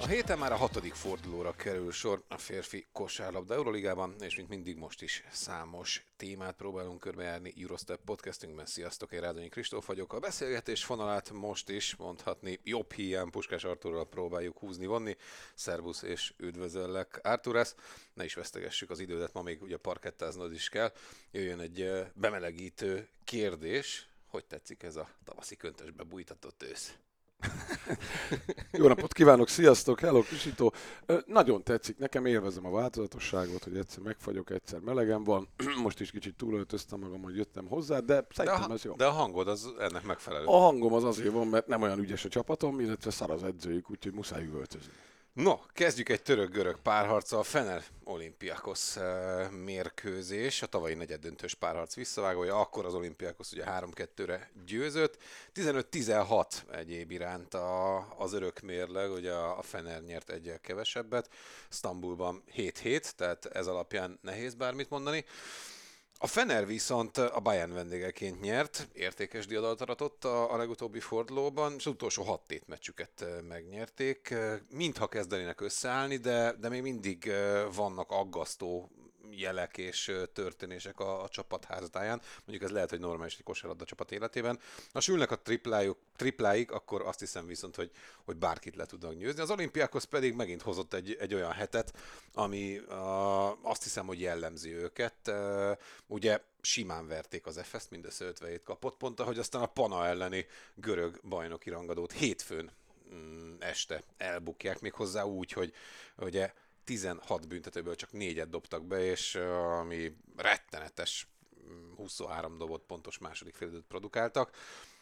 A héten már a hatodik fordulóra kerül sor a férfi kosárlabda Euroligában, és mint mindig most is számos témát próbálunk körbejárni Eurostep podcastünkben. Sziasztok, én Rádonyi Kristóf vagyok. A beszélgetés fonalát most is mondhatni jobb hiány Puskás Arturral próbáljuk húzni, vonni. Szervusz és üdvözöllek, Arturász. Ne is vesztegessük az idődet, ma még ugye parkettáznod is kell. Jöjjön egy bemelegítő kérdés, hogy tetszik ez a tavaszi köntösbe bújtatott ősz? Jó napot kívánok, sziasztok, hello Kisító. Nagyon tetszik, nekem élvezem a változatosságot, hogy egyszer megfagyok, egyszer melegem van. Most is kicsit túlöltöztem magam, hogy jöttem hozzá, de De szerintem a, ez jó. de a hangod az ennek megfelelő. A hangom az azért van, mert nem olyan ügyes a csapatom, illetve szar az edzőjük, úgyhogy muszáj üvöltözni. No, kezdjük egy török-görög párharccal. Fener Olimpiakos eh, mérkőzés, a tavalyi negyeddöntős párharc visszavágója, akkor az Olimpiakos ugye 3-2-re győzött. 15-16 egyéb iránt a, az örök mérleg, ugye a Fener nyert egyel kevesebbet, Sztambulban 7-7, tehát ez alapján nehéz bármit mondani. A Fener viszont a Bayern vendégeként nyert, értékes diadalt aratott a, legutóbbi fordulóban, és az utolsó hat tétmeccsüket eh, megnyerték. Mintha kezdenének összeállni, de, de még mindig vannak aggasztó jelek és történések a, a csapat házatáján. Mondjuk ez lehet, hogy normális egy kosárlabda csapat életében. Ha sülnek a triplájuk, tripláig, akkor azt hiszem viszont, hogy, hogy bárkit le tudnak győzni. Az olimpiákhoz pedig megint hozott egy, egy olyan hetet, ami uh, azt hiszem, hogy jellemzi őket. Ugye simán verték az FS-t, mindössze 57 kapott pont, ahogy aztán a Pana elleni görög bajnoki rangadót hétfőn mm, este elbukják, még hozzá úgy, hogy ugye 16 büntetőből csak négyet dobtak be, és ami rettenetes mm, 23 dobott pontos második félidőt produkáltak.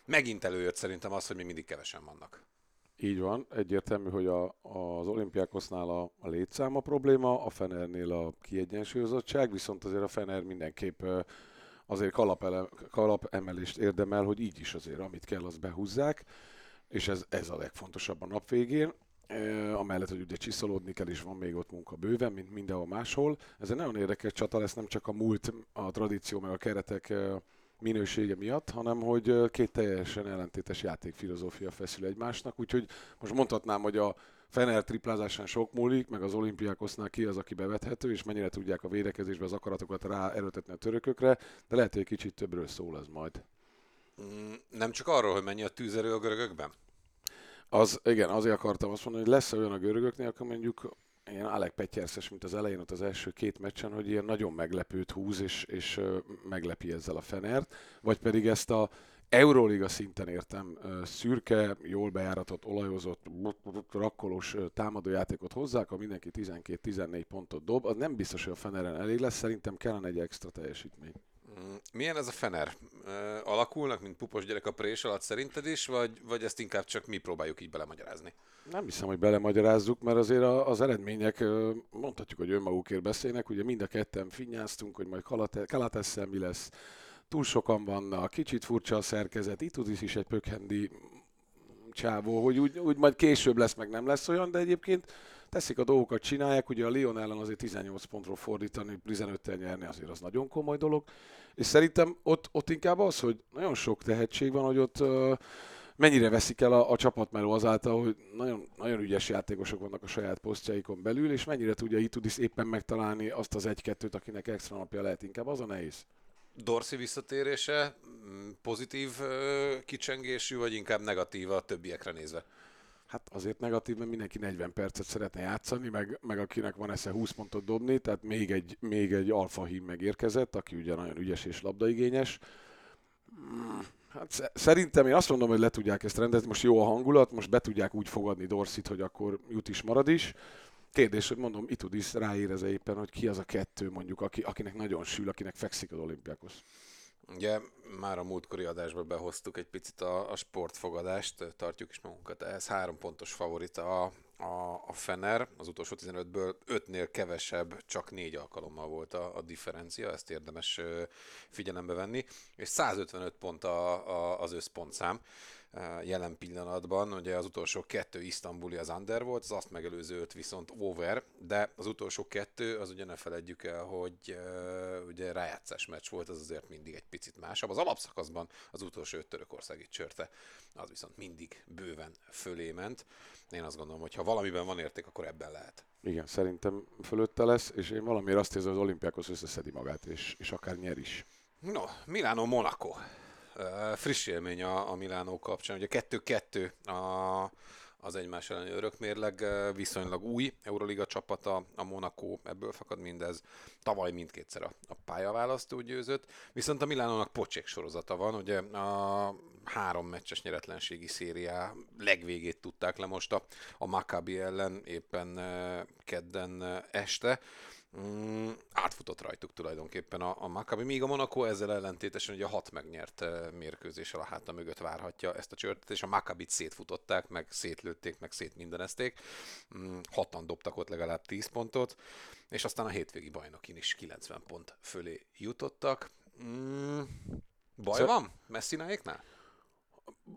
Megint előjött szerintem az, hogy még mindig kevesen vannak. Így van, egyértelmű, hogy a, az olimpiákosznál a, a létszám a probléma, a Fenernél a kiegyensúlyozottság, viszont azért a Fener mindenképp azért kalapele, kalapemelést érdemel, hogy így is azért, amit kell, azt behúzzák, és ez, ez a legfontosabb a nap végén. Amellett, hogy ugye csiszolódni kell, és van még ott munka bőven, mint mindenhol máshol. Ez egy nagyon érdekes csata lesz, nem csak a múlt, a tradíció, meg a keretek minősége miatt, hanem hogy két teljesen ellentétes játékfilozófia feszül egymásnak, úgyhogy most mondhatnám, hogy a Fener triplázásán sok múlik, meg az olimpiákosznál ki az, aki bevethető, és mennyire tudják a védekezésbe az akaratokat rá erőtetni a törökökre, de lehet, hogy egy kicsit többről szól ez majd. Mm, Nem csak arról, hogy mennyi a tűzerő a görögökben? Az, igen, azért akartam azt mondani, hogy lesz olyan a görögöknél, akkor mondjuk ilyen Alek Petyerszes, mint az elején ott az első két meccsen, hogy ilyen nagyon meglepőt húz, és, és meglepi ezzel a Fenert, vagy pedig ezt a Euróliga szinten értem, szürke, jól bejáratott, olajozott, rakkolós támadójátékot hozzák, ha mindenki 12-14 pontot dob, az nem biztos, hogy a Feneren elég lesz, szerintem kellene egy extra teljesítmény. Mm, Milyen ez a Fener? Alakulnak, mint pupos gyerek a prés alatt szerinted is, vagy, vagy ezt inkább csak mi próbáljuk így belemagyarázni? Nem hiszem, hogy belemagyarázzuk, mert azért az eredmények, mondhatjuk, hogy önmagukért beszélnek, ugye mind a ketten finnyáztunk, hogy majd Kalate- Kalatesszel mi lesz, túl sokan vannak, kicsit furcsa a szerkezet, Itudis is egy pökhendi csávó, hogy úgy, úgy majd később lesz, meg nem lesz olyan, de egyébként teszik a dolgokat, csinálják, ugye a Lyon ellen azért 18 pontról fordítani, 15-tel nyerni azért az nagyon komoly dolog, és szerintem ott, ott inkább az, hogy nagyon sok tehetség van, hogy ott mennyire veszik el a, a csapatmeló azáltal, hogy nagyon, nagyon ügyes játékosok vannak a saját posztjaikon belül, és mennyire tudja Itudis éppen megtalálni azt az egy-kettőt, akinek extra napja lehet, inkább az a nehéz. Dorsey visszatérése mm, pozitív kicsengésű, vagy inkább negatív a többiekre nézve? Hát azért negatív, mert mindenki 40 percet szeretne játszani, meg, meg akinek van esze 20 pontot dobni, tehát még egy, még egy alfa hím megérkezett, aki ugye nagyon ügyes és labdaigényes. Mm, Hát sze- szerintem én azt mondom, hogy le tudják ezt rendezni, most jó a hangulat, most be tudják úgy fogadni Dorsit, hogy akkor jut is, marad is. Kérdés, hogy mondom, Itudis ráérez éppen, hogy ki az a kettő mondjuk, aki, akinek nagyon sül, akinek fekszik az olimpiákos. Ugye már a múltkori adásban behoztuk egy picit a, a sportfogadást, tartjuk is magunkat. Ehhez. Három pontos favorit a, a, a Fener, az utolsó 15-ből 5-nél kevesebb, csak 4 alkalommal volt a, a differencia, ezt érdemes figyelembe venni, és 155 pont a, a, az összpontszám jelen pillanatban. Ugye az utolsó kettő isztambuli az under volt, az azt megelőző öt viszont over, de az utolsó kettő, az ugye ne feledjük el, hogy uh, ugye rájátszás meccs volt, az azért mindig egy picit másabb. Az alapszakaszban az utolsó öt törökországi csörte, az viszont mindig bőven fölé ment. Én azt gondolom, hogy ha valamiben van érték, akkor ebben lehet. Igen, szerintem fölötte lesz, és én valamiért azt érzem, hogy az olimpiákhoz összeszedi magát, és, és akár nyer is. No, Milano Monaco friss élmény a, a Milánó kapcsán. Ugye 2-2 a, az egymás elleni örökmérleg viszonylag új Euroliga csapata, a Monaco, ebből fakad mindez. Tavaly mindkétszer a, a pályaválasztó győzött, viszont a Milánónak pocsék sorozata van, ugye a három meccses nyeretlenségi szériá legvégét tudták le most a, a Maccabi ellen éppen kedden este mm, átfutott rajtuk tulajdonképpen a, a Maccabi, míg a Monaco ezzel ellentétesen ugye a hat megnyert uh, mérkőzéssel a háta mögött várhatja ezt a csörtet, és a Maccabit szétfutották, meg szétlőtték, meg szétmindenezték. Mm, hatan dobtak ott legalább 10 pontot, és aztán a hétvégi bajnokin is 90 pont fölé jutottak. Mm, baj szóval... van Messináéknál?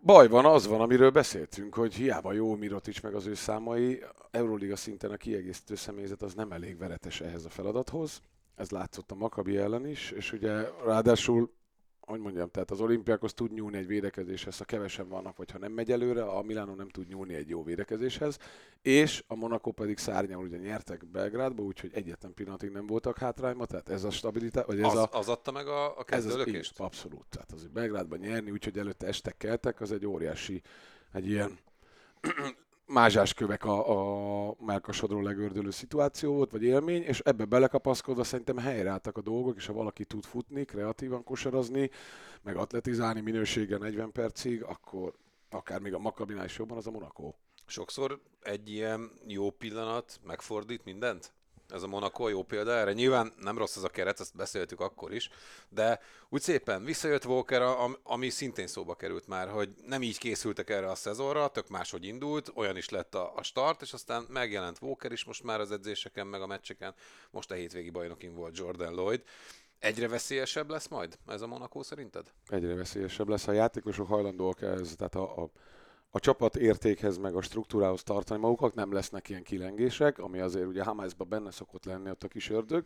Baj van, az van, amiről beszéltünk, hogy hiába jó Mirotic meg az ő számai, Euroliga szinten a kiegészítő személyzet az nem elég veretes ehhez a feladathoz. Ez látszott a Makabi ellen is, és ugye ráadásul hogy mondjam, tehát az olimpiákhoz tud nyúlni egy védekezéshez, ha kevesen vannak, vagy ha nem megy előre, a Milano nem tud nyúlni egy jó védekezéshez, és a Monaco pedig szárnyal ugye nyertek Belgrádba, úgyhogy egyetlen pillanatig nem voltak hátrányba, tehát ez a stabilitás, vagy ez az, a... Az adta meg a, a kezdőlökést? Abszolút, tehát az, hogy Belgrádban nyerni, úgyhogy előtte estek keltek, az egy óriási, egy ilyen mázsáskövek a, a melkasodról legördülő szituáció volt, vagy élmény, és ebbe belekapaszkodva szerintem helyreálltak a dolgok, és ha valaki tud futni, kreatívan kosarazni, meg atletizálni minőséggel 40 percig, akkor akár még a Makabinál is jobban, az a Monaco. Sokszor egy ilyen jó pillanat megfordít mindent? Ez a Monaco jó példa erre. Nyilván nem rossz ez a keret, ezt beszéltük akkor is, de úgy szépen visszajött Walker, ami szintén szóba került már, hogy nem így készültek erre a szezonra, tök máshogy indult, olyan is lett a, a start, és aztán megjelent Walker is most már az edzéseken, meg a meccseken, most a hétvégi bajnokin volt Jordan Lloyd. Egyre veszélyesebb lesz majd ez a Monaco szerinted? Egyre veszélyesebb lesz. A játékosok hajlandóak ez, tehát a, a a csapat értékhez meg a struktúrához tartani magukat, nem lesznek ilyen kilengések, ami azért ugye Hamászban benne szokott lenni ott a kis ördög,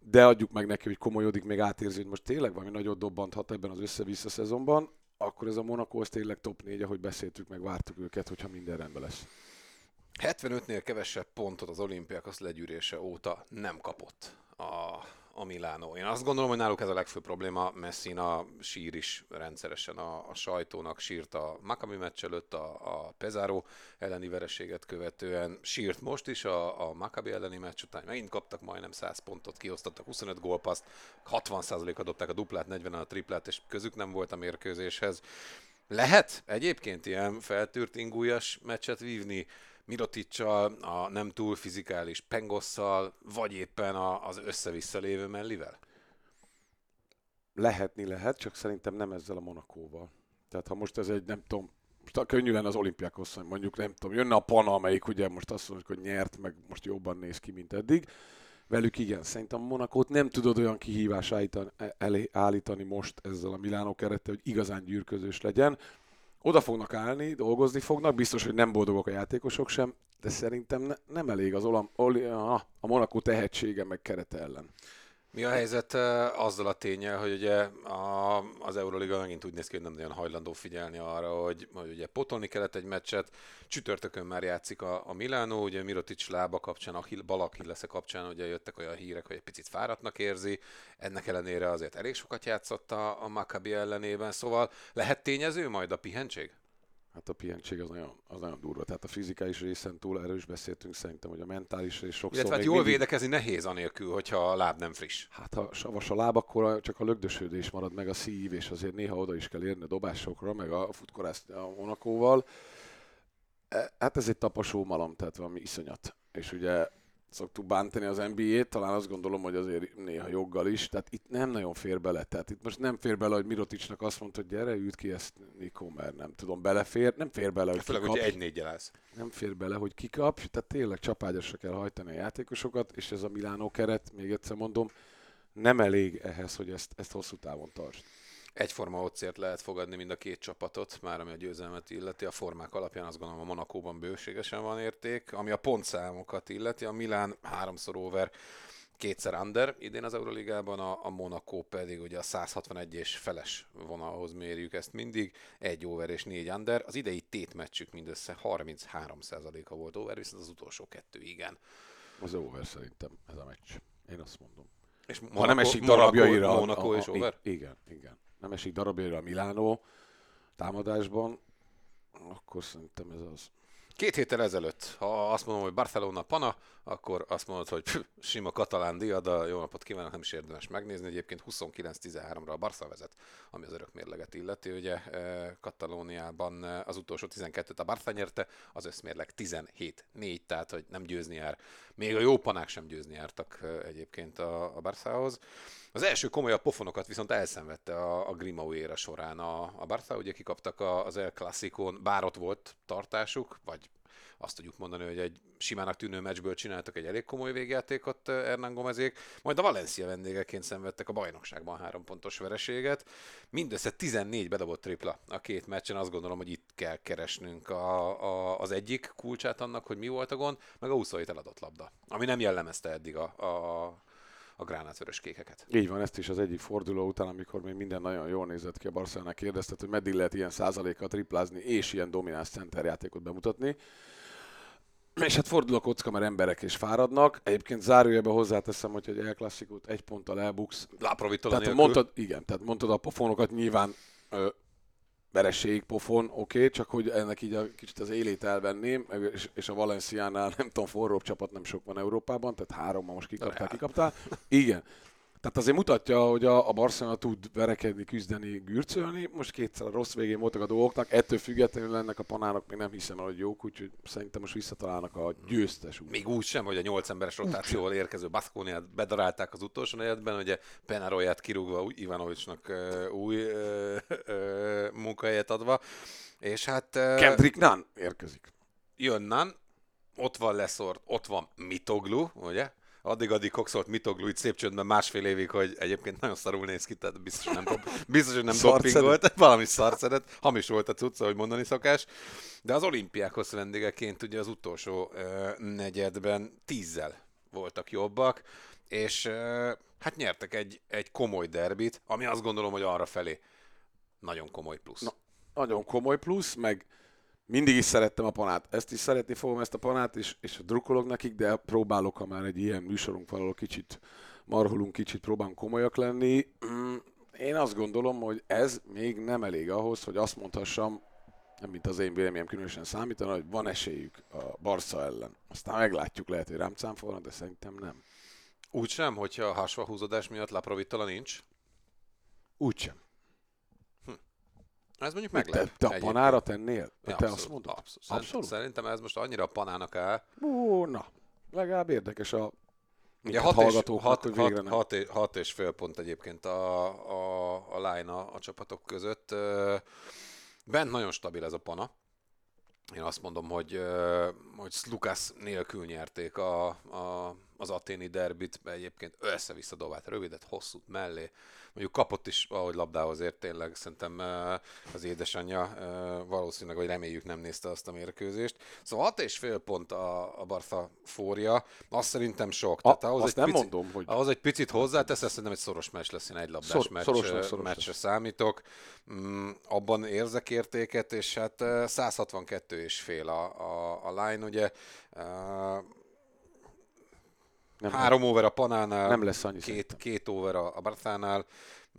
de adjuk meg neki, hogy komolyodik, még átérzi, hogy most tényleg valami nagyot dobbanthat ebben az össze-vissza szezonban, akkor ez a Monaco az tényleg top 4, ahogy beszéltük, meg vártuk őket, hogyha minden rendben lesz. 75-nél kevesebb pontot az olimpiák az legyűrése óta nem kapott a Milánó. Én azt gondolom, hogy náluk ez a legfőbb probléma. Messina sír is rendszeresen a, a sajtónak, sírt a Maccabi meccs előtt, a, a Pezáró elleni vereséget követően, sírt most is a, a Maccabi elleni meccs után, megint kaptak majdnem 100 pontot, kiosztottak 25 gólpaszt, 60%-a dobták a duplát, 40 a triplát, és közük nem volt a mérkőzéshez. Lehet egyébként ilyen feltűrt ingújas meccset vívni Miroticsal, a nem túl fizikális Pengosszal, vagy éppen a, az össze-vissza lévő mellivel? Lehetni lehet, csak szerintem nem ezzel a Monakóval. Tehát ha most ez egy, nem tudom, most könnyű lenne az olimpiákhoz, mondjuk nem tudom, jönne a Pana, amelyik ugye most azt mondjuk, hogy nyert, meg most jobban néz ki, mint eddig. Velük igen, szerintem Monakót nem tudod olyan kihívás állítani, elé, állítani most ezzel a Milánó kerettel, hogy igazán gyűrközős legyen oda fognak állni, dolgozni fognak, biztos, hogy nem boldogok a játékosok sem, de szerintem ne, nem elég az Olam, Oli, a, a Monaco tehetsége meg kerete ellen. Mi a helyzet azzal a tényel, hogy ugye a, az Euroliga megint úgy néz ki, hogy nem nagyon hajlandó figyelni arra, hogy, hogy ugye potolni kellett egy meccset. Csütörtökön már játszik a, a Milánó, ugye Mirotic lába kapcsán, a Balak Hillese kapcsán ugye jöttek olyan hírek, hogy egy picit fáradtnak érzi. Ennek ellenére azért elég sokat játszott a, a Maccabi ellenében, szóval lehet tényező majd a pihentség? Hát a pihentség az nagyon, az nagyon durva. Tehát a fizikális részen túl erről is beszéltünk szerintem, hogy a mentális rész sokszor Illetve hát jól mindig... védekezni nehéz anélkül, hogyha a láb nem friss. Hát ha savas a láb, akkor csak a lögdösödés marad meg a szív, és azért néha oda is kell érni a dobásokra, meg a futkorász a Monakóval. E, hát ez egy tapasó malom, tehát valami iszonyat. És ugye szoktuk bántani az NBA-t, talán azt gondolom, hogy azért néha joggal is, tehát itt nem nagyon fér bele. Tehát itt most nem fér bele, hogy Miroticsnak azt mondta, hogy gyere, üt ki ezt Nikó, mert nem tudom, belefér, nem fér bele, hogy Főleg, kikap, hogy egy négyel állsz. nem fér bele, hogy kikap, tehát tényleg csapágyasra kell hajtani a játékosokat, és ez a Milánó keret, még egyszer mondom, nem elég ehhez, hogy ezt, ezt hosszú távon tartsd. Egyforma otcért lehet fogadni mind a két csapatot, már ami a győzelmet illeti. A formák alapján azt gondolom a Monakóban bőségesen van érték. Ami a pontszámokat illeti, a Milán háromszor over, kétszer under idén az Euroligában, a, a Monaco pedig ugye a 161 és feles vonalhoz mérjük ezt mindig, egy over és négy under. Az idei tétmeccsük mindössze 33%-a volt over, viszont az utolsó kettő igen. Az over szerintem ez a meccs. Én azt mondom. És Ha nem esik darabjaira... a- Monaco és over? Igen, igen. Nem esik darabjaira a Milánó támadásban, akkor szerintem ez az. Két héttel ezelőtt, ha azt mondom, hogy Barcelona pana, akkor azt mondod, hogy pff, sima katalán diada, jó napot kívánok, nem is érdemes megnézni. Egyébként 29-13-ra a Barca vezet, ami az örök mérleget illeti. Ugye eh, Katalóniában eh, az utolsó 12-t a Barca nyerte, az összmérleg 17-4, tehát hogy nem győzni jár. Még a jó panák sem győzni jártak eh, egyébként a, a Barszához. Az első komolyabb pofonokat viszont elszenvedte a, a Grimau éra során a, a Barca, ugye kikaptak az El Clasicón, bár ott volt tartásuk, vagy azt tudjuk mondani, hogy egy simának tűnő meccsből csináltak egy elég komoly végjátékot eh, Hernán Gomezék, majd a Valencia vendégeként szenvedtek a bajnokságban három pontos vereséget. Mindössze 14 bedobott tripla a két meccsen, azt gondolom, hogy itt kell keresnünk a, a, az egyik kulcsát annak, hogy mi volt a gond, meg a 27 eladott labda, ami nem jellemezte eddig a, a, a gránátvörös kékeket. Így van, ezt is az egyik forduló után, amikor még minden nagyon jól nézett ki, a Barcelona kérdeztet, hogy meddig lehet ilyen százalékkal triplázni és ilyen domináns centerjátékot bemutatni. És hát fordul a kocka, mert emberek is fáradnak. Egyébként zárójelben hozzáteszem, hogy egy El Classicót egy ponttal elbuksz. Láprovitola Tehát nélkül. mondtad, igen, tehát mondtad a pofonokat nyilván ö, vereség, pofon, oké, okay, csak hogy ennek így a kicsit az élét elvenném, és, és a Valenciánál nem tudom, forróbb csapat nem sok van Európában, tehát három ma most kikaptál, kikaptál. Igen. Tehát azért mutatja, hogy a, a Barcelona tud verekedni, küzdeni, gürcölni. Most kétszer a rossz végén voltak a dolgoknak, ettől függetlenül ennek a panának még nem hiszem el, hogy jók, úgyhogy szerintem most visszatalálnak a győztes út. Még úgy sem, hogy a 8 emberes rotációval érkező Baszkóniát bedarálták az utolsó negyedben, ugye Penaroyát kirúgva Ivanovicsnak új ö, ö, munkahelyet adva. És hát ö, Kendrick Nunn érkezik. jön Nan, ott van Leszort, ott van Mitoglu, ugye? Addig-addig kokszolt Mitoglu itt szép csöndben másfél évig, hogy egyébként nagyon szarul néz ki, tehát biztos, hogy nem, biztos, hogy nem dopingolt, valami szarcedet, hamis volt a cucca, hogy mondani szokás. De az olimpiákhoz vendégeként ugye az utolsó ö, negyedben tízzel voltak jobbak, és ö, hát nyertek egy, egy komoly derbit, ami azt gondolom, hogy arra felé nagyon komoly plusz. Na, nagyon komoly plusz, meg mindig is szerettem a panát. Ezt is szeretni fogom, ezt a panát, és, és drukkolok nekik, de próbálok, ha már egy ilyen műsorunk valahol kicsit marholunk, kicsit próbálunk komolyak lenni. Mm, Én azt gondolom, hogy ez még nem elég ahhoz, hogy azt mondhassam, nem mint az én véleményem különösen számítana, hogy van esélyük a Barca ellen. Aztán meglátjuk, lehet, hogy rám cáfolnak, de szerintem nem. Úgy sem, hogyha a hasva húzódás miatt Laprovitola nincs? Úgysem. Ez mondjuk Te, meglep. te a panára tennél? Ja, te azt mondod? Abszolút. Abszolút? Szerintem ez most annyira a panának áll. Ó, na, legalább érdekes a Ugye minket hat és, hallgatóknak, hat, hogy hat, nem. hat, és, hat és fél pont egyébként a, a, a line a, a csapatok között. Bent nagyon stabil ez a pana. Én azt mondom, hogy, hogy Slukas nélkül nyerték a, a, az aténi derbit, egyébként össze-vissza dobált rövidet, hosszút mellé. Mondjuk kapott is, ahogy labdához ért tényleg, szerintem az édesanyja valószínűleg, vagy reméljük nem nézte azt a mérkőzést. Szóval hat és fél pont a, a Barca fória, azt szerintem sok. A, ahhoz azt egy nem picit- mondom, hogy ahhoz egy picit hozzátesz, ezt szerintem egy szoros meccs lesz, én egy labdás Szor- meccs, szoros lesz, szoros meccsre lesz. számítok. Mm, abban érzek értéket, és hát eh, 162 és fél a, a, a line, ugye. Nem, Három over a Panánál, nem lesz annyi két, szerintem. két over a, a Barcánál.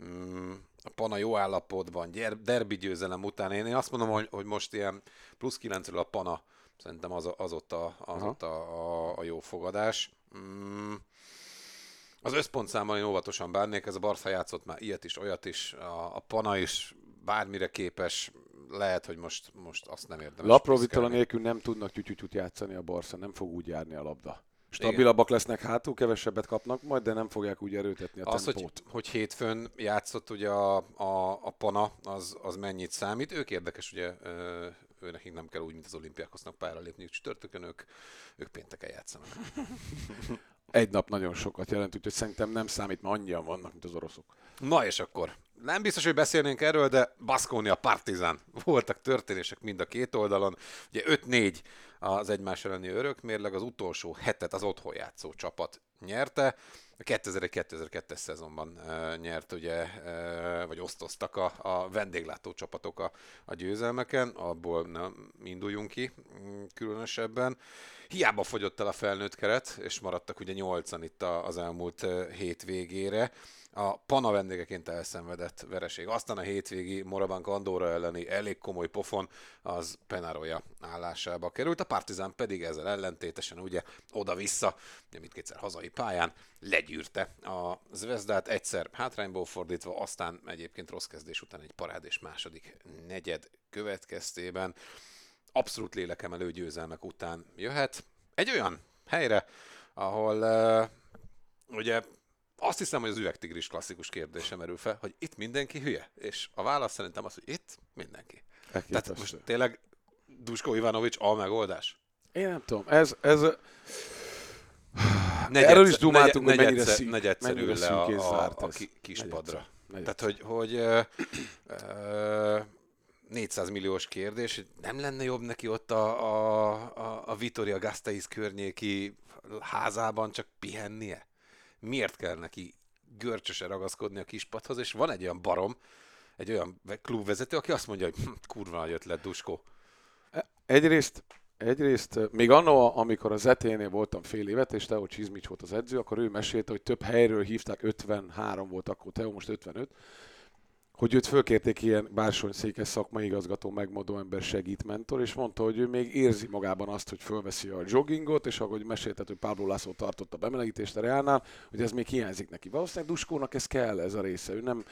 Mm, a Pana jó állapotban, gyer, derbi győzelem után. Én, én azt mondom, hogy, hogy most ilyen plusz 9 a Pana, szerintem az, az ott, a, az ott a, a, a jó fogadás. Mm, az összpontszámmal én óvatosan bánnék, ez a Barca játszott már ilyet is, olyat is, a, a Pana is bármire képes, lehet, hogy most, most azt nem érdemes. Laprovitola nélkül nem tudnak tyütyütyút játszani a Barca, nem fog úgy járni a labda. Stabilabbak lesznek hátul, kevesebbet kapnak majd, de nem fogják úgy erőtetni a Az, hogy, tempót. hogy hétfőn játszott ugye a, a, a Pana, az, az mennyit számít. Ők érdekes, ugye ő nekik nem kell úgy, mint az olimpiákosnak pályára lépniük csütörtökön, ők, ők pénteken játszanak. Egy nap nagyon sokat jelent, úgyhogy szerintem nem számít, mert annyian vannak, mint az oroszok. Na és akkor, nem biztos, hogy beszélnénk erről, de Baskonia Partizán. Voltak történések mind a két oldalon. Ugye 5-4 az egymás elleni örökmérleg, az utolsó hetet az otthon játszó csapat nyerte. A 2001-2002-es szezonban e, nyert, ugye, vagy osztoztak a, a vendéglátó csapatok a, a győzelmeken, abból nem induljunk ki mm, különösebben. Hiába fogyott el a felnőtt keret, és maradtak ugye nyolcan itt az elmúlt hét végére a Pana vendégeként elszenvedett vereség. Aztán a hétvégi Morabank Andorra elleni elég komoly pofon az Penaroja állásába került, a Partizán pedig ezzel ellentétesen ugye oda-vissza, mindkétszer hazai pályán legyűrte a Zvezdát, egyszer hátrányból fordítva, aztán egyébként rossz kezdés után egy parád és második negyed következtében abszolút lélekemelő győzelmek után jöhet. Egy olyan helyre, ahol uh, ugye azt hiszem, hogy az üvegtigris klasszikus kérdése merül fel, hogy itt mindenki hülye. És a válasz szerintem az, hogy itt mindenki. Elképesztő. Tehát most tényleg Dusko Ivanovics a megoldás? Én nem tudom, ez, ez Negyedszer, Erről is dumáltunk, hogy mennyire negyedszer, szűk, negyedszer mennyire le a, a, a kispadra. Tehát, hogy, hogy ö, ö, 400 milliós kérdés, nem lenne jobb neki ott a, a, a, a Vitoria Gasteiz környéki házában csak pihennie? Miért kell neki görcsösen ragaszkodni a kispadhoz, és van egy olyan barom, egy olyan klubvezető, aki azt mondja, hogy hm, kurva nagy ötlet, Duskó. Egyrészt, egyrészt eh, még annó, amikor az ET-nél voltam fél évet, és Teo Csizmics volt az edző, akkor ő mesélte, hogy több helyről hívták, 53 volt akkor Teo, most 55, hogy őt fölkérték ilyen bársonyszékes szakmai igazgató, megmondó ember segít mentor, és mondta, hogy ő még érzi magában azt, hogy fölveszi a joggingot, és ahogy meséltet, hogy Pablo László tartott a bemelegítést a Reálnál, hogy ez még hiányzik neki. Valószínűleg Duskónak ez kell, ez a része. Ő nem...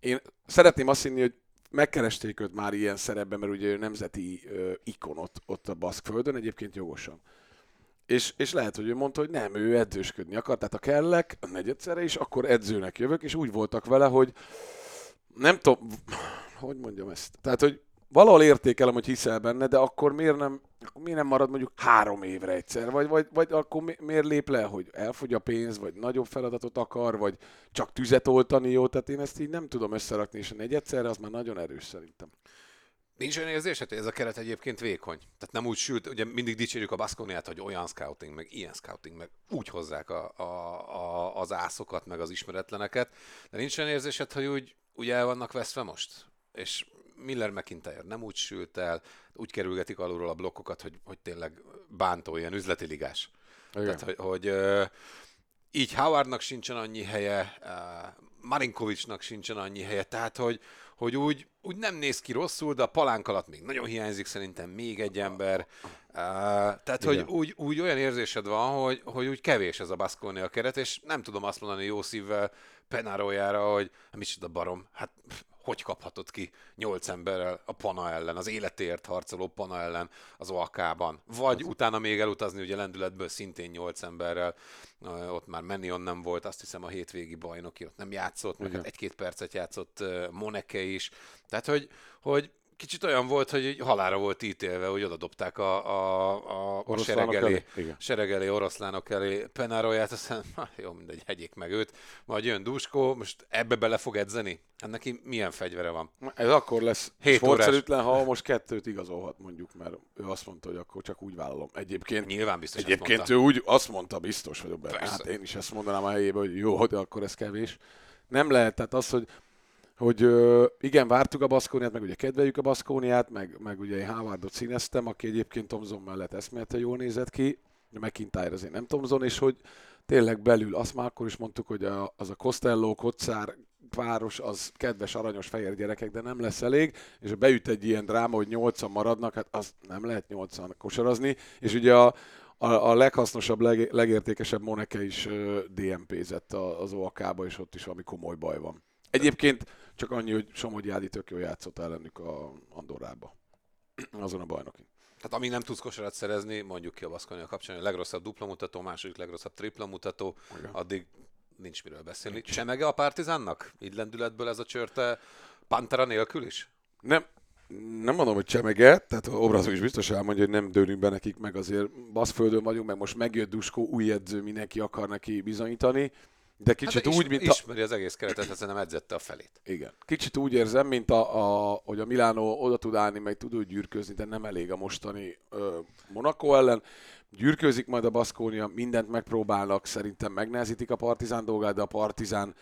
Én szeretném azt hinni, hogy megkeresték őt már ilyen szerepben, mert ugye ő nemzeti ö, ikon ott, a Baszkföldön, egyébként jogosan. És, és lehet, hogy ő mondta, hogy nem, ő edzősködni akar, tehát ha kellek, negyedszerre is, akkor edzőnek jövök, és úgy voltak vele, hogy nem tudom, hogy mondjam ezt. Tehát, hogy valahol értékelem, hogy hiszel benne, de akkor miért nem, akkor miért nem marad mondjuk három évre egyszer? Vagy, vagy, vagy akkor mi, miért lép le, hogy elfogy a pénz, vagy nagyobb feladatot akar, vagy csak tüzet oltani jó? Tehát én ezt így nem tudom összerakni, és a negyedszerre az már nagyon erős szerintem. Nincs olyan érzésed, hogy ez a keret egyébként vékony? Tehát nem úgy sült, ugye mindig dicsérjük a Baskoniát, hogy olyan scouting, meg ilyen scouting, meg úgy hozzák a, a, a, az ászokat, meg az ismeretleneket, de nincs olyan érzésed, hogy úgy, úgy el vannak veszve most? És Miller McIntyre nem úgy sült el, úgy kerülgetik alulról a blokkokat, hogy, hogy tényleg bántó, ilyen üzleti ligás. Igen. Tehát, hogy, hogy így Howardnak sincsen annyi helye, Marinkovicsnak sincsen annyi helye, tehát hogy, hogy úgy, úgy nem néz ki rosszul, de a palánk alatt még nagyon hiányzik szerintem még egy ember. Tehát, Igen. hogy úgy, úgy olyan érzésed van, hogy, hogy úgy kevés ez a Baskonia keret, és nem tudom azt mondani jó szívvel Penárójára, hogy micsoda barom, hát hogy kaphatod ki nyolc emberrel a Pana ellen, az életéért harcoló Pana ellen az OAK-ban. Vagy utána még elutazni ugye lendületből szintén nyolc emberrel, ott már Menion nem volt, azt hiszem a hétvégi bajnoki ott nem játszott, meg hát egy-két percet játszott Moneke is. Tehát, hogy, hogy kicsit olyan volt, hogy halára volt ítélve, hogy oda dobták a, a, a, a Oroszlánok sereg elé, elé? Igen. sereg elé, oroszlánok elé Penárolját, aztán jó, mindegy, hegyék meg őt, majd jön Duskó, most ebbe bele fog edzeni? Hát neki milyen fegyvere van? Ez akkor lesz sportszerűtlen, ha most kettőt igazolhat mondjuk, mert ő azt mondta, hogy akkor csak úgy vállalom. Egyébként Nyilván biztos Egyébként ő úgy azt mondta, biztos vagyok benne. Hát én is ezt mondanám a helyébe, hogy jó, de akkor ez kevés. Nem lehet, tehát az, hogy hogy igen, vártuk a Baszkóniát, meg ugye kedveljük a Baszkóniát, meg, meg ugye én Howardot színeztem, aki egyébként Tomzon mellett eszméletlen jól nézett ki, de McIntyre azért nem Tomzon, és hogy tényleg belül, azt már akkor is mondtuk, hogy a, az a Costello, Kocár város, az kedves, aranyos, fehér gyerekek, de nem lesz elég, és beüt egy ilyen dráma, hogy nyolcan maradnak, hát az nem lehet nyolcan kosarazni, és ugye a, a, a leghasznosabb, leg, legértékesebb Moneke is DMP-zett az OAK-ba, és ott is valami komoly baj van. Egyébként csak annyi, hogy Somogyi Ádi tök jól játszott ellenük a Andorrába. Azon a bajnoki. Tehát amíg nem tudsz kosarat szerezni, mondjuk ki a Baszkonia kapcsán, a legrosszabb dupla mutató, második legrosszabb tripla mutató, Igen. addig nincs miről beszélni. Csemege a Partizánnak? Így lendületből ez a csörte Pantera nélkül is? Nem, nem mondom, hogy csemege, tehát obrazó is biztos elmondja, hogy nem dőlünk be nekik, meg azért baszföldön vagyunk, meg most megjött Duskó, új edző, mindenki akar neki bizonyítani, de kicsit hát, úgy, mint a... ismeri az egész keretet, hát nem edzette a felét. Igen. Kicsit úgy érzem, mint a, a, hogy a Milánó oda tud állni, meg tud úgy gyűrközni, de nem elég a mostani ö, Monaco ellen. Gyűrközik majd a Baszkónia, mindent megpróbálnak, szerintem megnehezítik a Partizán dolgát, de a Partizán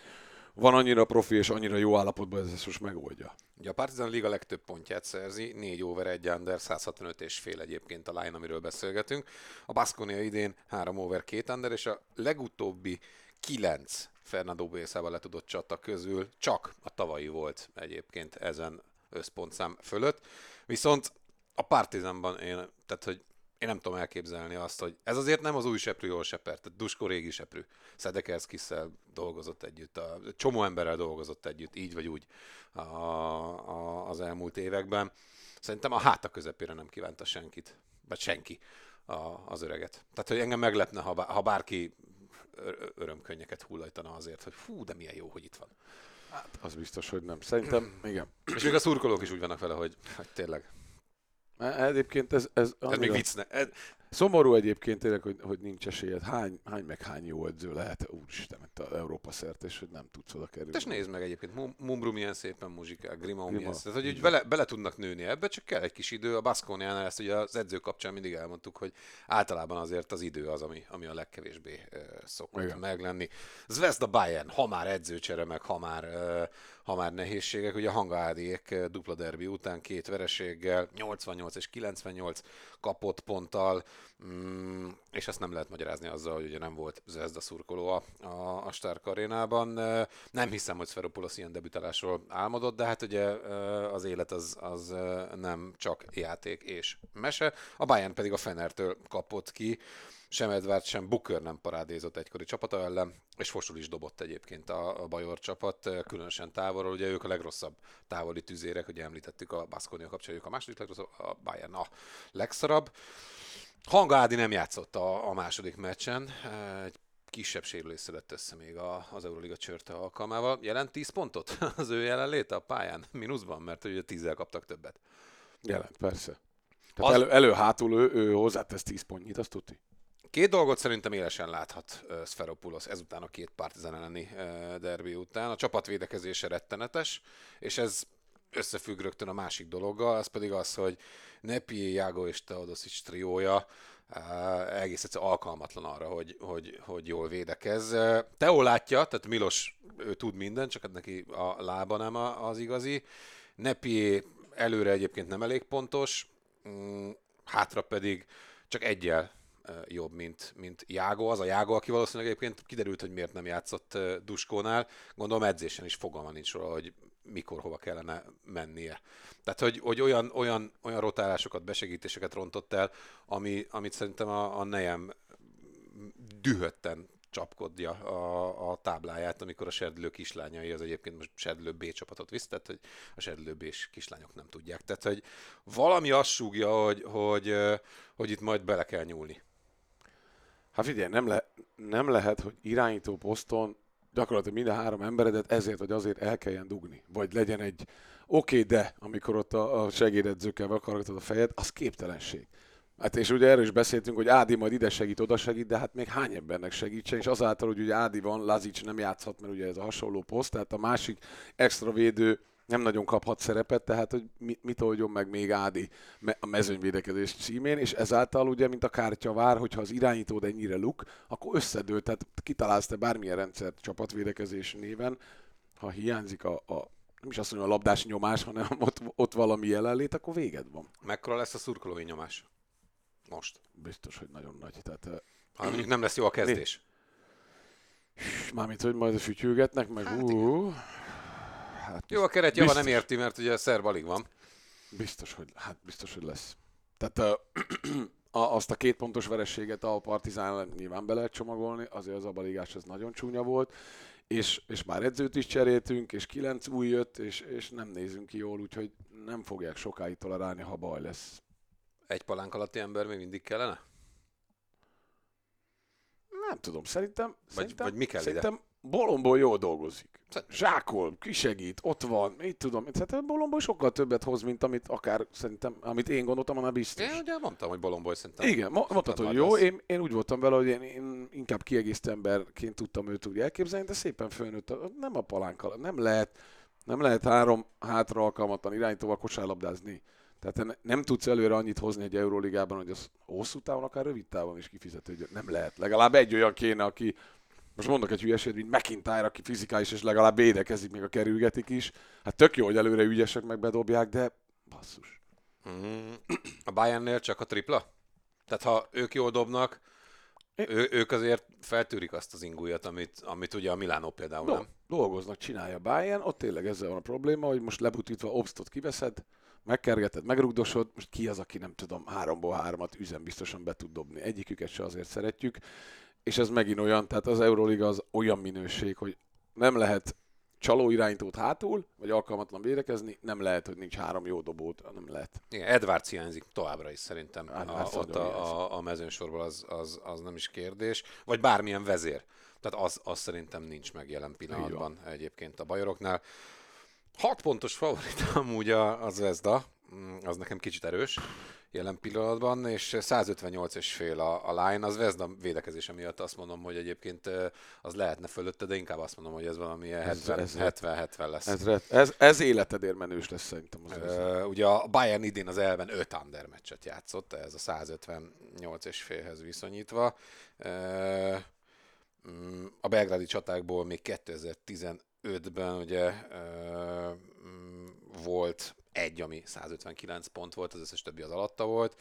van annyira profi és annyira jó állapotban, ez ezt most megoldja. Ugye a Partizan Liga legtöbb pontját szerzi, 4 over 1 under, 165 és fél egyébként a line, amiről beszélgetünk. A Baskonia idén 3 over 2 under, és a legutóbbi 9 Fernando Bészával letudott csata közül csak a tavalyi volt egyébként ezen összpontszám fölött. Viszont a Partizanban én, tehát hogy én nem tudom elképzelni azt, hogy ez azért nem az új seprű jól sepert, tehát Dusko régi seprű. Szedekerszkisszel dolgozott együtt, a csomó emberrel dolgozott együtt, így vagy úgy a, a, az elmúlt években. Szerintem a háta közepére nem kívánta senkit, vagy senki a, az öreget. Tehát, hogy engem meglepne, ha, bá, ha bárki örömkönnyeket hullajtana azért, hogy fú, de milyen jó, hogy itt van. Hát az biztos, hogy nem. Szerintem, igen. És még a szurkolók is úgy vannak vele, hogy, hogy tényleg. E- Egyébként ez, ez, Ez még vicc ne. Ez, Szomorú egyébként tényleg, hogy, hogy nincs esélyed. Hány, hány meg hány jó edző lehet, úristen, itt a Európa szerte, és hogy nem tudsz oda kerülni. és nézd meg egyébként, Mum- Mumbru milyen szépen muzsikál, Grima Grima, milyen szépen. Tehát, hogy bele, bele, tudnak nőni ebbe, csak kell egy kis idő. A Baskoniánál ezt ugye az edző kapcsán mindig elmondtuk, hogy általában azért az idő az, ami, ami a legkevésbé uh, szokott Igen. meglenni. Zvezda Bayern, ha már edzőcsere, meg ha már, uh, ha már nehézségek, ugye a Hangádiék uh, dupla derbi után két vereséggel, 88 és 98 kapott ponttal, mm, és ezt nem lehet magyarázni azzal, hogy ugye nem volt Zvezda szurkoló a, a, a Stark arénában. Uh, Nem hiszem, hogy Sferopoulos ilyen debütálásról álmodott, de hát ugye uh, az élet az, az nem csak játék és mese. A Bayern pedig a Fenertől kapott ki, sem Edward, sem Booker nem parádézott egykori csapata ellen, és Fosul is dobott egyébként a, a Bajor csapat, eh, különösen távolról, ugye ők a legrosszabb távoli tüzérek, ugye említettük a Baskonia ők a második legrosszabb, a Bayern a legszarabb. Hanga Ádi nem játszott a, a második meccsen, eh, egy kisebb sérülés szedett össze még a, az Euroliga csörte alkalmával. Jelent 10 pontot az ő jelenléte a pályán? Mínuszban, mert ugye 10 kaptak többet. Jelent, persze. Tehát Az- elő, elő-hátul ő, ő hozzátesz 10 pontnyit, azt tudti. Két dolgot szerintem élesen láthat Sferopoulos ezután a két partizán elleni derbi után. A csapat védekezése rettenetes, és ez összefügg rögtön a másik dologgal, az pedig az, hogy Nepi, Jágo és Teodosic triója egész egyszerűen alkalmatlan arra, hogy, hogy, hogy jól védekez. Teo látja, tehát Milos ő tud mindent, csak hát neki a lába nem az igazi. Nepi előre egyébként nem elég pontos, mm, hátra pedig csak egyel jobb, mint, mint Jágo. Az a Jágo, aki valószínűleg egyébként kiderült, hogy miért nem játszott Duskónál. Gondolom edzésen is fogalma nincs róla, hogy mikor hova kellene mennie. Tehát, hogy, hogy olyan, olyan, olyan rotálásokat, besegítéseket rontott el, ami, amit szerintem a, a nejem dühötten csapkodja a, a tábláját, amikor a serdülő kislányai, az egyébként most serdülő B csapatot visz, tehát hogy a serdülő B kislányok nem tudják. Tehát, hogy valami azt súgja, hogy, hogy, hogy itt majd bele kell nyúlni. Hát figyelj, nem, le, nem lehet, hogy irányító poszton gyakorlatilag mind a három emberedet ezért vagy azért el kelljen dugni. Vagy legyen egy oké, okay, de amikor ott a, a segédedzőkkel vakargatod a fejed, az képtelenség. Hát és ugye erről is beszéltünk, hogy Ádi majd ide segít, oda segít, de hát még hány embernek segítsen, és azáltal, hogy ugye Ádi van, Lazic nem játszhat, mert ugye ez a hasonló poszt, tehát a másik extra védő nem nagyon kaphat szerepet, tehát hogy mi- mit oldjon meg még Ádi a mezőnyvédekezés címén, és ezáltal ugye, mint a kártya vár, hogyha az irányítód ennyire luk, akkor összedől, tehát kitalálsz te bármilyen rendszert csapatvédekezés néven, ha hiányzik a, a nem is azt mondom a labdás nyomás, hanem ott, ott valami jelenlét, akkor véged van. Mekkora lesz a szurkolói nyomás? Most. Biztos, hogy nagyon nagy. Tehát, eh, Ha mondjuk nem lesz jó a kezdés. mármint, hogy majd fütyülgetnek, meg Hát ú, hát Jó, a keret java nem Biztos. érti, mert ugye a szerb alig van. Biztos, hogy, hát biztos, hogy lesz. Tehát uh, a, azt a két pontos verességet a Partizán nyilván be lehet csomagolni, azért az abaligás az nagyon csúnya volt, és, és már edzőt is cseréltünk, és kilenc új jött, és, és nem nézünk ki jól, úgyhogy nem fogják sokáig tolerálni, ha baj lesz. egy palánk alatti ember még mindig kellene? Nem tudom, szerintem... szerintem vagy mi kell ide? Bolomból jól dolgozik. Zsákol, kisegít, ott van, mit tudom. Szerintem Bolomból sokkal többet hoz, mint amit akár szerintem, amit én gondoltam, annál biztos. Én ugye mondtam, hogy Bolomboy szerintem. Igen, mo- mondtad, hogy jó, lesz. én, én úgy voltam vele, hogy én, én inkább kiegészítő emberként tudtam őt úgy elképzelni, de szépen fölnőtt. Nem a palánkkal, nem lehet, nem lehet három hátra alkalmatlan irányítóval kosárlabdázni. Tehát ne- nem tudsz előre annyit hozni egy Euróligában, hogy az hosszú távon, akár rövid távon is kifizetődjön. Nem lehet. Legalább egy olyan kéne, aki most mondok egy hülyeséget, mint McIntyre, aki fizikális, és legalább védekezik, még a kerülgetik is. Hát tök jó, hogy előre ügyesek meg bedobják, de basszus. Mm, a Bayernnél csak a tripla? Tehát ha ők jól dobnak, ő, ők azért feltűrik azt az ingújat, amit, amit ugye a Milánó például Do- nem. dolgoznak, csinálja Bayern, ott tényleg ezzel van a probléma, hogy most lebutítva obstot kiveszed, megkergeted, megrugdosod, most ki az, aki nem tudom, háromból hármat üzen biztosan be tud dobni. Egyiküket se azért szeretjük, és ez megint olyan, tehát az Euroliga az olyan minőség, hogy nem lehet csaló irányítót hátul, vagy alkalmatlan védekezni, nem lehet, hogy nincs három jó dobót, nem lehet. Igen, Edwards hiányzik továbbra is szerintem. A, Edwards ott a, a, a mezőnsorban az, az, az, nem is kérdés. Vagy bármilyen vezér. Tehát az, az szerintem nincs meg jelen pillanatban egyébként a bajoroknál. Hat pontos favorit amúgy a, a Zvezda, Mm, az nekem kicsit erős jelen pillanatban, és 158 és fél a, a line, az Zvezda védekezése miatt azt mondom, hogy egyébként az lehetne fölötte, de inkább azt mondom, hogy ez valami Ez- 70-70 ez- 70 lesz. Ez, ez, ez életedért menős lesz szerintem az. Ö, ugye a Bayern idén az elben 5 under meccset játszott, ez a 158 és félhez viszonyítva. Ö, mm, A belgrádi csatákból még 2015-ben ugye ö, mm, volt egy, ami 159 pont volt, az összes többi az alatta volt.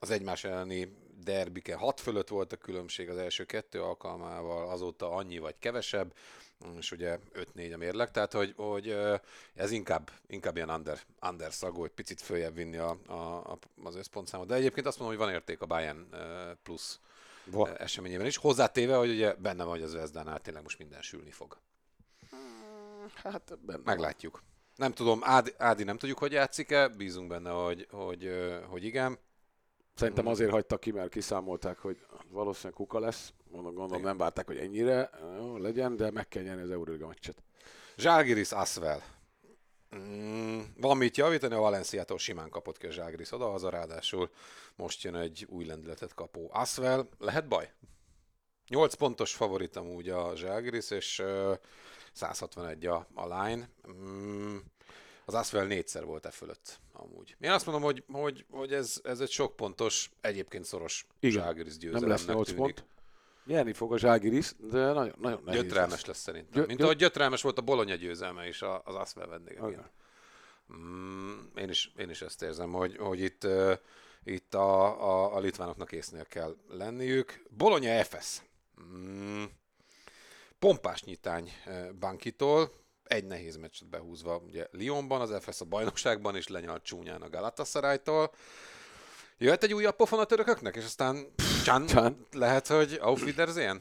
Az egymás elleni derbike 6 fölött volt a különbség az első kettő alkalmával, azóta annyi vagy kevesebb, és ugye 5-4 a mérleg, tehát hogy, hogy ez inkább, inkább ilyen under, under szagú, hogy picit följebb vinni a, a, az összpontszámot. De egyébként azt mondom, hogy van érték a Bayern plusz Va- eseményében is. Hozzátéve, hogy ugye benne van, hogy az Zvezdánál tényleg most minden sülni fog. Hát benne van. Nem tudom, Ádi, Ádi nem tudjuk, hogy játszik-e, bízunk benne, hogy, hogy, hogy igen. Szerintem azért hagytak ki, mert kiszámolták, hogy valószínűleg kuka lesz. Mondom, gondolom nem várták, hogy ennyire jó, legyen, de meg kell nyerni az Euroliga meccset. Zsálgiris Asvel. Mm, van mit javítani, a Valenciától simán kapott ki a Zsálgiris oda, az a ráadásul most jön egy új lendületet kapó Asvel. Lehet baj? 8 pontos favorit amúgy a Zsálgiris, és 161 a, a line. Mm, az Asvel négyszer volt e fölött amúgy. Én azt mondom, hogy, hogy, hogy ez, ez egy sok pontos, egyébként szoros Igen. Zsálgiris Nem győzelemnek lesz 8 tűnik. pont. Nyerni fog a Zságiris, de nagyon, nagyon nehéz Gyötrelmes lesz. lesz szerintem. Gyö- Mint gyö- ahogy gyötrelmes volt a Bologna győzelme is az Asvel vendége. Igen. Mm, én, is, én is ezt érzem, hogy, hogy itt, uh, itt a, a, a litvánoknak észnél kell lenniük. Bologna Efes. Mm, pompás nyitány uh, Bankitól, egy nehéz meccset behúzva ugye Lyonban, az Efes a bajnokságban, és lenyalt csúnyán a Galatasaraytól. Jöhet egy újabb pofon a törököknek, és aztán csán, Csán. lehet, hogy auf Wiedersehen?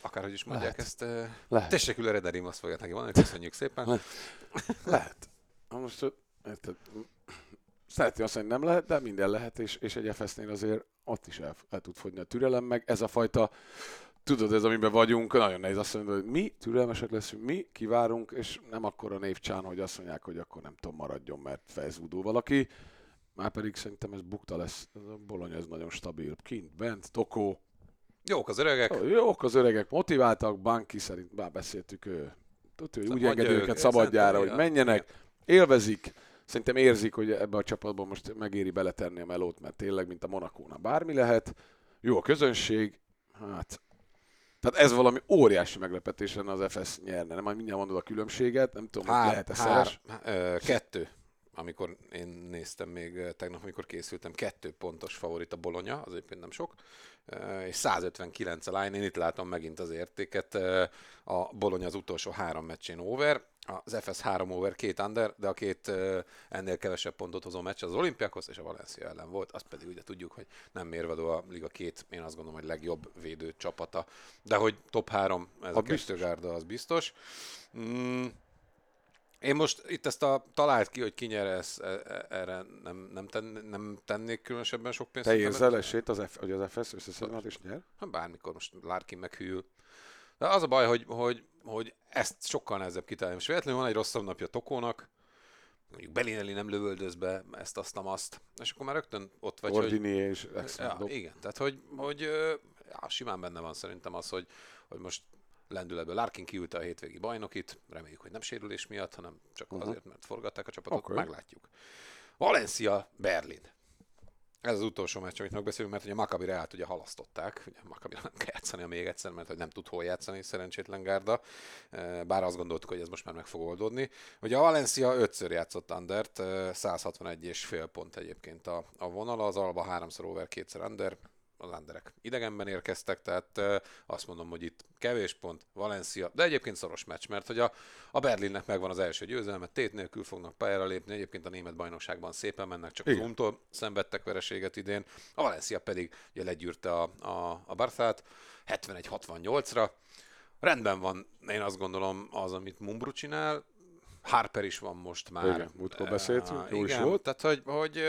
Akárhogy is mondják Lehet. ezt. uh, Lehet. Tessék ül Rederim, azt fogják neki mondani, köszönjük szépen. Lehet. Lehet. Most, érted, szeretném azt mondani, nem lehet, de minden lehet, és, és egy FS-nél azért ott is el, el tud fogyni a türelem, meg ez a fajta, tudod, ez amiben vagyunk, nagyon nehéz azt mondani, hogy mi türelmesek leszünk, mi kivárunk, és nem akkor a névcsán, hogy azt mondják, hogy akkor nem tudom, maradjon, mert felzúdul valaki. Már pedig szerintem ez bukta lesz. Ez a Bologna ez nagyon stabil. Kint, bent, Tokó. Jók az öregek. Jók az öregek, motiváltak, Banki szerint, már beszéltük, ő, tudja, hogy úgy engedi ők, őket ez szabadjára, hogy menjenek, élvezik, szerintem érzik, hogy ebbe a csapatban most megéri beletenni a melót, mert tényleg, mint a Monakónál bármi lehet, jó a közönség, hát tehát ez valami óriási meglepetés lenne az FS nyerne. Nem, majd mindjárt mondod a különbséget, nem tudom, hogy Hár, lehet-e hár, ö, kettő, amikor én néztem még tegnap, amikor készültem, kettő pontos favorit a Bologna, az egyébként nem sok, és 159 a line, én itt látom megint az értéket, a Bologna az utolsó három meccsén over, az FS 3 over, két under, de a két ennél kevesebb pontot hozó meccs az Olympiakos és a Valencia ellen volt, azt pedig ugye tudjuk, hogy nem mérvadó a Liga két, én azt gondolom, hogy legjobb védő csapata, de hogy top 3 ez a, A a biztos. kettőgárda, az biztos. Mm, Én most itt ezt a talált ki, hogy ki nyer, ezt, e- e- erre nem, nem, ten, nem tennék különösebben sok pénzt. Te érzel esélyt, az F, hogy az FS összeszedhet és nyer? Hát bármikor most Larkin meghűl. De az a baj, hogy, hogy, hogy ezt sokkal nehezebb kitalálni. Most véletlenül van egy rosszabb napja Tokónak, mondjuk Belinelli nem lövöldöz be ezt, azt, azt, és akkor már rögtön ott vagy, hogy... Ordini és Ja, igen, tehát hogy, hogy ja, simán benne van szerintem az, hogy, hogy most lendületből Larkin kiülte a hétvégi bajnokit, reméljük, hogy nem sérülés miatt, hanem csak uh-huh. azért, mert forgatták a csapatot, okay. meglátjuk. Valencia, Berlin. Ez az utolsó meccs, amit megbeszélünk, mert ugye Maccabi Reált ugye halasztották, ugye Maccabi nem kell játszani még egyszer, mert hogy nem tud hol játszani, szerencsétlen gárda, Eh, bár azt gondoltuk, hogy ez most már meg fog oldódni. Ugye a Valencia ötször játszott Andert, 161 és fél pont egyébként a, a vonala, az Alba háromszor over, kétszer Under, az Anderek idegenben érkeztek, tehát eh, azt mondom, hogy itt kevés pont, Valencia, de egyébként szoros meccs, mert hogy a, a Berlinnek megvan az első győzelme, tét nélkül fognak pályára lépni, egyébként a német bajnokságban szépen mennek, csak az Igen. Umtól szenvedtek vereséget idén, a Valencia pedig ugye legyűrte a, a, a Barthát 71-68-ra. Rendben van, én azt gondolom, az, amit Mumbru csinál, Harper is van most már. Igen, múltkor beszéltünk, jó is igen, volt. Tehát, hogy, hogy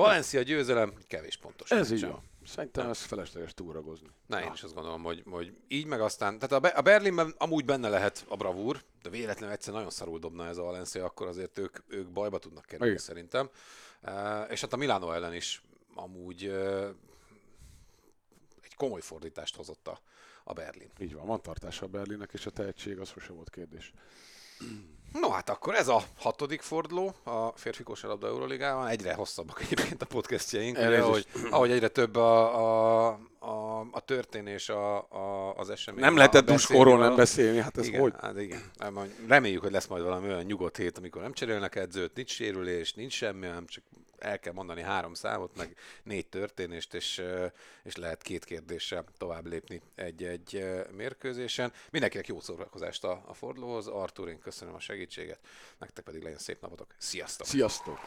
Valencia győzelem, kevés pontos. Ez így van. Szerintem ez felesleges túragozni. Na, én is azt gondolom, hogy, hogy így meg aztán, tehát a, Be- a Berlinben amúgy benne lehet a bravúr, de véletlenül egyszer nagyon szarul dobna ez a Valencia, akkor azért ők, ők bajba tudnak kerülni Igen. szerintem. Uh, és hát a Milano ellen is amúgy uh, egy komoly fordítást hozott a, a Berlin. Így van, van tartása a Berlinnek, és a tehetség az sose volt kérdés. No hát akkor ez a hatodik forduló a férfi kosárlabda Euroligában. Egyre hosszabbak egyébként a podcastjaink, ugye, ahogy, ahogy egyre több a, a, a, a történés, a, a, az esemény. Nem lehetett duskorról nem beszélni, hát ez igen, hogy? Hát igen. Hát Reméljük, hogy lesz majd valami olyan nyugodt hét, amikor nem cserélnek edzőt, nincs sérülés, nincs semmi, hanem csak el kell mondani három számot, meg négy történést, és, és lehet két kérdéssel tovább lépni egy-egy mérkőzésen. Mindenkinek jó szórakozást a, a fordulóhoz. Artur, én köszönöm a segítséget, nektek pedig legyen szép napotok. Sziasztok! Sziasztok!